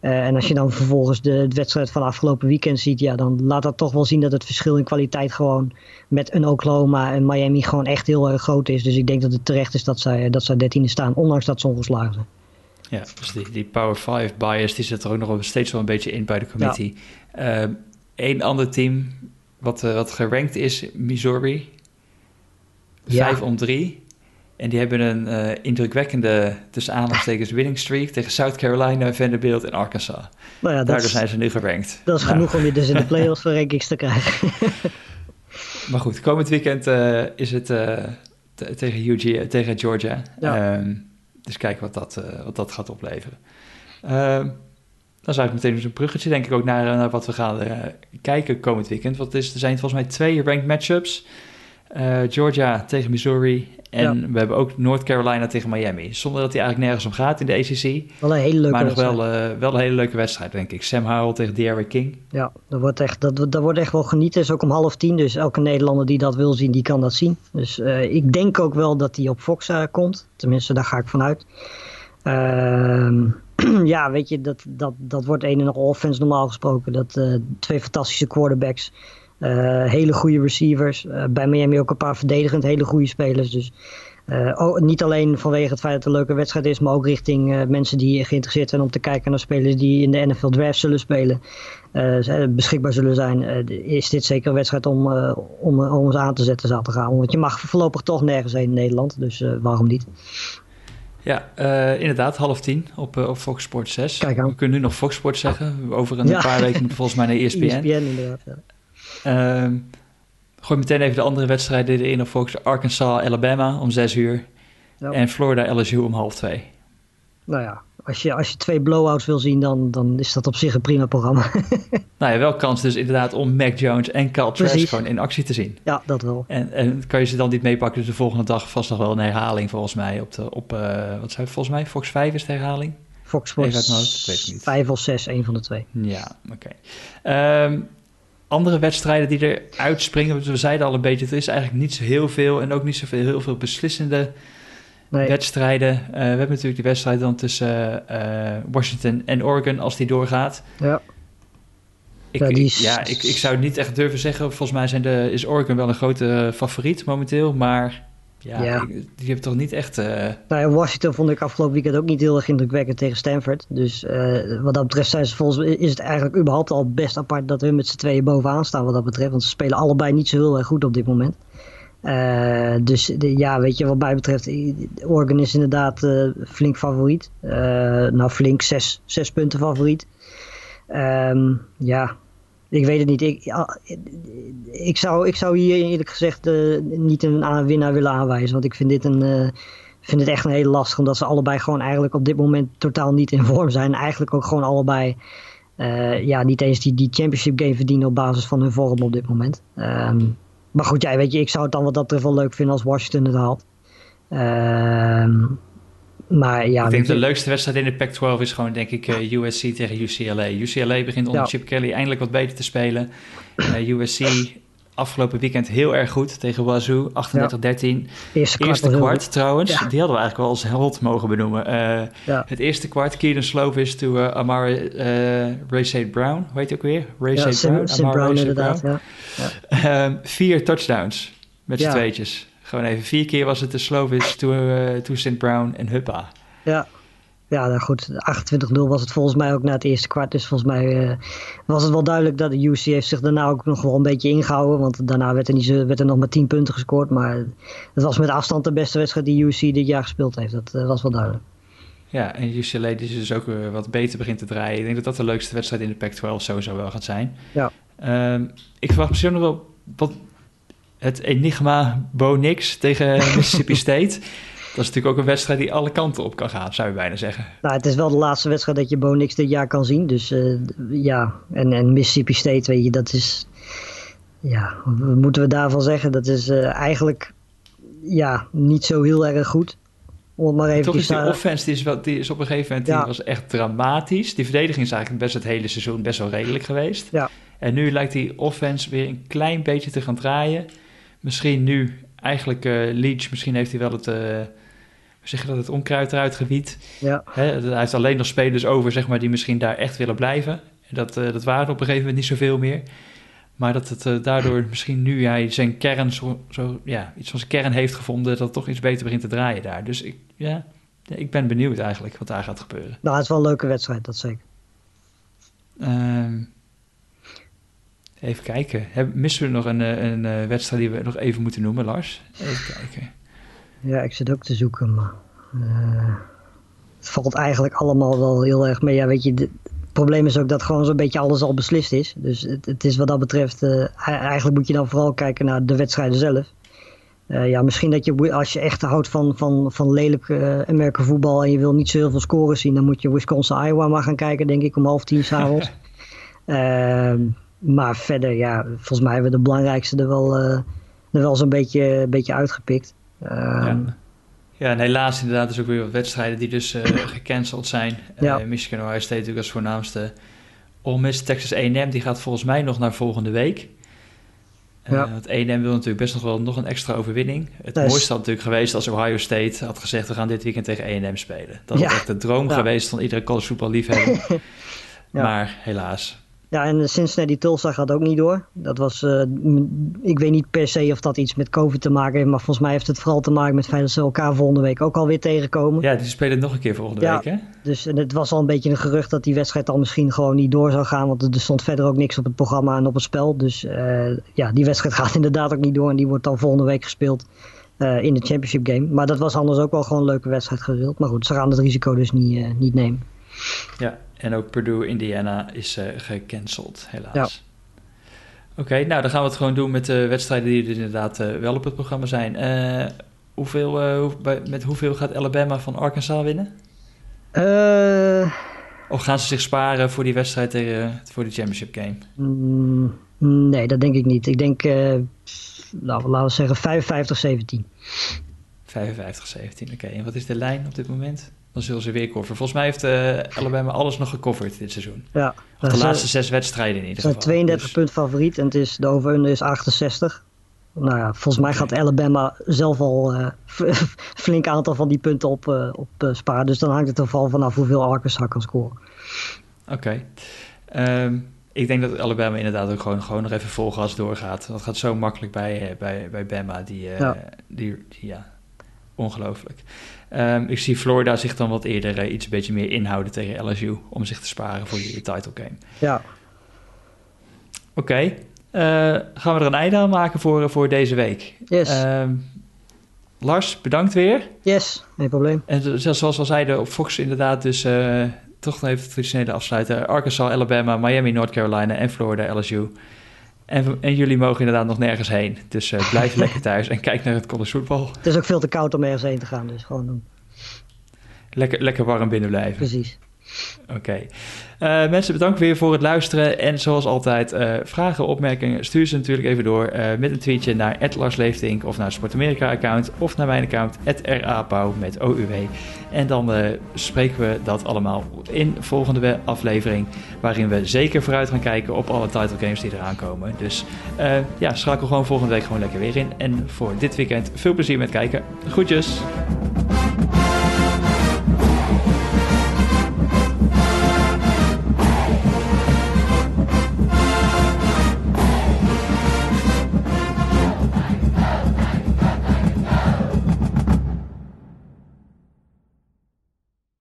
En als je dan vervolgens de, de, wedstrijd van afgelopen weekend ziet, ja, dan laat dat toch wel zien dat het verschil in kwaliteit gewoon met een Oklahoma en Miami gewoon echt heel erg groot is. Dus ik denk dat het terecht is dat zij, dat zij 13e staan, ondanks dat ze ongeslagen zijn. Ja, dus die, die Power 5 bias die zit er ook nog steeds wel een beetje in bij de committee. Ja. Eén ander team wat, uh, wat gerankt is, Missouri. Vijf om drie. En die hebben een uh, indrukwekkende, tussen aanhalingstekens, winning streak tegen South Carolina, Vanderbilt en Arkansas. Nou ja, Daardoor zijn ze nu gerankt. Dat is nou. genoeg om je dus in de [LAUGHS] playoffs voor rankings te krijgen. [LAUGHS] maar goed, komend weekend uh, is het tegen, UG, tegen Georgia. Ja. Um, dus kijken wat dat, wat dat gaat opleveren. Um, dan zou ik meteen dus een bruggetje, denk ik, ook naar, naar wat we gaan uh, kijken komend weekend. Want er zijn volgens mij twee ranked matchups. Georgia tegen Missouri. En ja. we hebben ook North Carolina tegen Miami. Zonder dat hij eigenlijk nergens om gaat in de ACC. Wel een hele leuke Maar nog wel, uh, wel een hele leuke wedstrijd, denk ik. Sam Howell tegen Derrick King. Ja, dat wordt, echt, dat, dat wordt echt wel genieten. Het is ook om half tien. Dus elke Nederlander die dat wil zien, die kan dat zien. Dus ik denk ook wel dat hij op Fox komt. Tenminste, daar ga ik vanuit. Ehm [CLEARS THROAT] ja, weet je, dat, dat, dat wordt een en nog offense normaal gesproken. Dat twee fantastische quarterbacks, hele goede receivers. Uh, bij Miami ook een paar verdedigend hele goede spelers. Dus oh, niet alleen vanwege het feit dat het een leuke wedstrijd is, maar ook richting mensen die geïnteresseerd zijn om te kijken naar spelers die in de NFL Draft zullen spelen. beschikbaar zullen zijn. is dit zeker een wedstrijd om, om, om eens aan te zetten zaterdagavond. Want je mag voorlopig toch nergens heen in Nederland. Dus waarom niet? Ja, uh, inderdaad, half tien op, uh, op Fox Sports 6. Kijk aan. We kunnen nu nog Fox Sports zeggen. Over een Ja. paar weken volgens mij naar ESPN. [LAUGHS] ESPN inderdaad, ja. Ehm, gooi meteen even de andere wedstrijden erin op Fox. Arkansas, Alabama om 6 uur. Ja. En Florida, LSU om half twee. Nou ja, als je, als je twee blowouts wil zien, dan, dan is dat op zich een prima programma. [LAUGHS] Nou ja, wel kans dus inderdaad om Mac Jones en Precies. gewoon in actie te zien. ja, dat wel. En, en kan je ze dan niet meepakken, dus de volgende dag vast nog wel een herhaling volgens mij. Op, de, op eh, wat het volgens mij, Fox 5 is de herhaling? Fox Sports ik weet het niet. vijf of zes, een van de twee. Ja, oké. Ehm, andere wedstrijden die er uitspringen, we zeiden al een beetje, er is eigenlijk niet zo heel veel en ook niet zoveel heel veel beslissende Nee, wedstrijden. Eh, we hebben natuurlijk die wedstrijd dan tussen eh, eh, Washington en Oregon als die doorgaat. ja. Ik, Ja, ja, die ik, ja ik, ik zou het niet echt durven zeggen. Volgens mij zijn de, is Oregon wel een grote favoriet momenteel, maar ja, Ja. die hebben toch niet echt... eh, Nou Washington vond ik afgelopen weekend ook niet heel erg indrukwekkend tegen Stanford. Dus eh, wat dat betreft zijn ze volgens, is het eigenlijk überhaupt al best apart dat we met z'n tweeën bovenaan staan wat dat betreft. Want ze spelen allebei niet zo heel erg goed op dit moment. Eh, dus de- ja, weet je, wat mij betreft, Oregon is inderdaad flink favoriet. Nou, flink zes, zes punten favoriet. Ehm, ja, ik weet het niet. Ik, ik, zou, ik zou hier eerlijk gezegd eh, niet een winnaar willen aanwijzen. Want ik vind dit een... eh, vind het echt een hele lastig, omdat ze allebei gewoon eigenlijk op dit moment totaal niet in vorm zijn. Eigenlijk ook gewoon allebei eh, ja, niet eens die, die championship game verdienen op basis van hun vorm op dit moment. Ehm, maar goed, ja, weet je, ik zou het dan wat dat betreft wel leuk vinden als Washington het haalt. Ehm, maar ja, ik denk de leukste wedstrijd in de Pac-12 is gewoon, denk ik, eh, USC tegen UCLA. UCLA begint onder Ja. Chip Kelly eindelijk wat beter te spelen. Eh, USC afgelopen weekend heel erg goed tegen Wazoo, 38-13. eerste kwart, Eerste trouwens, Ja. die hadden we eigenlijk wel als held mogen benoemen. Eh. Het eerste kwart, Keaton Slovis to Amar uh, Ray Brown. Hoe heet hij ook weer? Ray Brown. Sim Brown inderdaad. Brown. Ehm, vier touchdowns met z'n tweetjes. Gewoon even vier keer was het de Slovis to, uh, to St. Brown en Huppa. Ja. Ja, nou goed, 28-0 was het volgens mij ook na het eerste kwart. Dus volgens mij eh, was het wel duidelijk dat de UC heeft zich daarna ook nog wel een beetje ingehouden. Want daarna werd er, niet werd er nog maar 10 punten gescoord. Maar het was met afstand de beste wedstrijd die UC dit jaar gespeeld heeft. Dat eh, was wel duidelijk. Ja, en UCLA die dus ook wat beter begint te draaien. Ik denk dat dat de leukste wedstrijd in de Pac-12 sowieso wel gaat zijn. Ja. Ehm, ik verwacht misschien nog wel wat het enigma Bo Nix tegen [LAUGHS] Mississippi State. Dat is natuurlijk ook een wedstrijd die alle kanten op kan gaan, zou je bijna zeggen. Nou, het is wel de laatste wedstrijd dat je Bo Nix dit jaar kan zien. Dus eh, ja, en, en Mississippi State, weet je, dat is... Ja, wat moeten we daarvan zeggen? Dat is eh, eigenlijk ja, niet zo heel erg goed. Om maar even Toch is die te offense, die is, wel, die is op een gegeven moment die was echt dramatisch. Die verdediging is eigenlijk best het hele seizoen best wel redelijk geweest. Ja. En nu lijkt die offense weer een klein beetje te gaan draaien. Misschien nu, eigenlijk uh, Leach, misschien heeft hij wel het, uh, zeg je dat, het onkruid eruit gewiet. Ja. Hè, hij heeft alleen nog spelers over, zeg maar, die misschien daar echt willen blijven. En dat, uh, dat waren op een gegeven moment niet zoveel meer. Maar dat het daardoor misschien nu hij zijn kern, zo, zo, ja, iets van zijn kern heeft gevonden, dat het toch iets beter begint te draaien daar. Dus ik, ja, ik ben benieuwd eigenlijk wat daar gaat gebeuren. Nou, het is wel een leuke wedstrijd, dat zeker. Ehm, even kijken. Heb, missen we nog een, eh, een, een, eh, wedstrijd die we nog even moeten noemen, Lars? Even kijken. Ja, ik zit ook te zoeken, maar... Uh, het valt eigenlijk allemaal wel heel erg mee. Ja, weet je, het probleem is ook dat gewoon zo'n beetje alles al beslist is. Dus het, het is wat dat betreft... Uh, eigenlijk moet je dan vooral kijken naar de wedstrijden zelf. Uh, ja, misschien dat je, als je echt houdt van, van, van lelijk uh, Amerika voetbal en je wil niet zo heel veel scores zien, dan moet je Wisconsin-Iowa maar gaan kijken, denk ik, om half tien s'avonds. uh, [LAUGHS] maar verder, ja, volgens mij hebben we de belangrijkste er wel, er wel zo'n beetje, beetje uitgepikt. Ja. ja. en helaas inderdaad is ook weer wat wedstrijden die dus [COUGHS] gecanceld zijn. Ja. Michigan Ohio State natuurlijk als voornaamste. Ole Miss, Texas A&M, die gaat volgens mij nog naar volgende week. Ja. Uh, want 1M wil natuurlijk best nog wel nog een extra overwinning. Het mooiste had natuurlijk geweest als Ohio State had gezegd... we gaan dit weekend tegen 1M spelen. Dat ja. echt de droom geweest van iedere college voetballiefhebber. [LAUGHS] Maar helaas. Ja, en Cincinnati Tulsa gaat ook niet door. Dat was, uh, ik weet niet per se of dat iets met COVID te maken heeft, maar volgens mij heeft het vooral te maken met feit dat ze elkaar volgende week ook alweer tegenkomen. Ja, die spelen nog een keer volgende ja, week, hè? Dus en het was al een beetje een gerucht dat die wedstrijd dan misschien gewoon niet door zou gaan, want er stond verder ook niks op het programma en op het spel. Dus uh, ja, die wedstrijd [LAUGHS] gaat inderdaad ook niet door en die wordt dan volgende week gespeeld. Uh, in de championship game. Maar dat was anders ook wel gewoon een leuke wedstrijd gewild. Maar goed, ze gaan het risico dus niet, niet nemen. Ja, en ook Purdue, Indiana is uh, gecanceld, helaas. Ja. Oké, nou dan gaan we het gewoon doen met de wedstrijden die er inderdaad uh, wel op het programma zijn. Uh, hoeveel, hoe, bij, met hoeveel gaat Alabama van Arkansas winnen? of gaan ze zich sparen voor die wedstrijd tegen, voor de championship game? Mm, nee, dat denk ik niet. Ik denk, nou, laten we zeggen 55-17. 55-17, oké. En wat is de lijn op dit moment? Dan zullen ze weer coveren. Volgens mij heeft uh, Alabama alles nog gecoverd dit seizoen. Ja. Of de laatste zes wedstrijden in ieder geval. Zijn 32 dus... punt favoriet en het is, de over is 68. Nou ja, volgens mij gaat Alabama zelf al uh, [LAUGHS] flink aantal van die punten op, uh, op sparen. Dus dan hangt het er vooral vanaf hoeveel Arkansas kan scoren. Oké. Okay. Um, ik denk dat Alabama inderdaad ook gewoon, gewoon nog even vol gas doorgaat. Dat gaat zo makkelijk bij, bij, bij Bama. Die, ja. Die, die, ja, ongelooflijk. Um, ik zie Florida zich dan wat eerder uh, iets een beetje meer inhouden tegen LSU om zich te sparen voor die title game. Ja. Oké, okay. uh, gaan we er een einde aan maken voor, eh, voor deze week. Yes. Um, Lars, bedankt weer. Yes, geen probleem. En zoals we al zeiden op Fox inderdaad dus uh, toch nog even traditionele afsluiten. Arkansas, Alabama, Miami, North Carolina en Florida, LSU. En, en, jullie mogen inderdaad nog nergens heen. Dus uh, blijf [LAUGHS] lekker thuis en kijk naar het college voetbal. Het is ook veel te koud om ergens heen te gaan, dus gewoon doen. Lekker, lekker warm binnen blijven. Precies. Oké. Uh, mensen, bedankt weer voor het luisteren. En zoals altijd, uh, vragen, opmerkingen, stuur ze natuurlijk even door uh, met een tweetje naar @larsleeftink of naar het Sportamerika account of naar mijn account @rapauw met OUW. En dan spreken we dat allemaal in volgende aflevering, waarin we zeker vooruit gaan kijken op alle title games die eraan komen. Dus ja, schakel gewoon volgende week gewoon lekker weer in. En voor dit weekend veel plezier met kijken. Groetjes!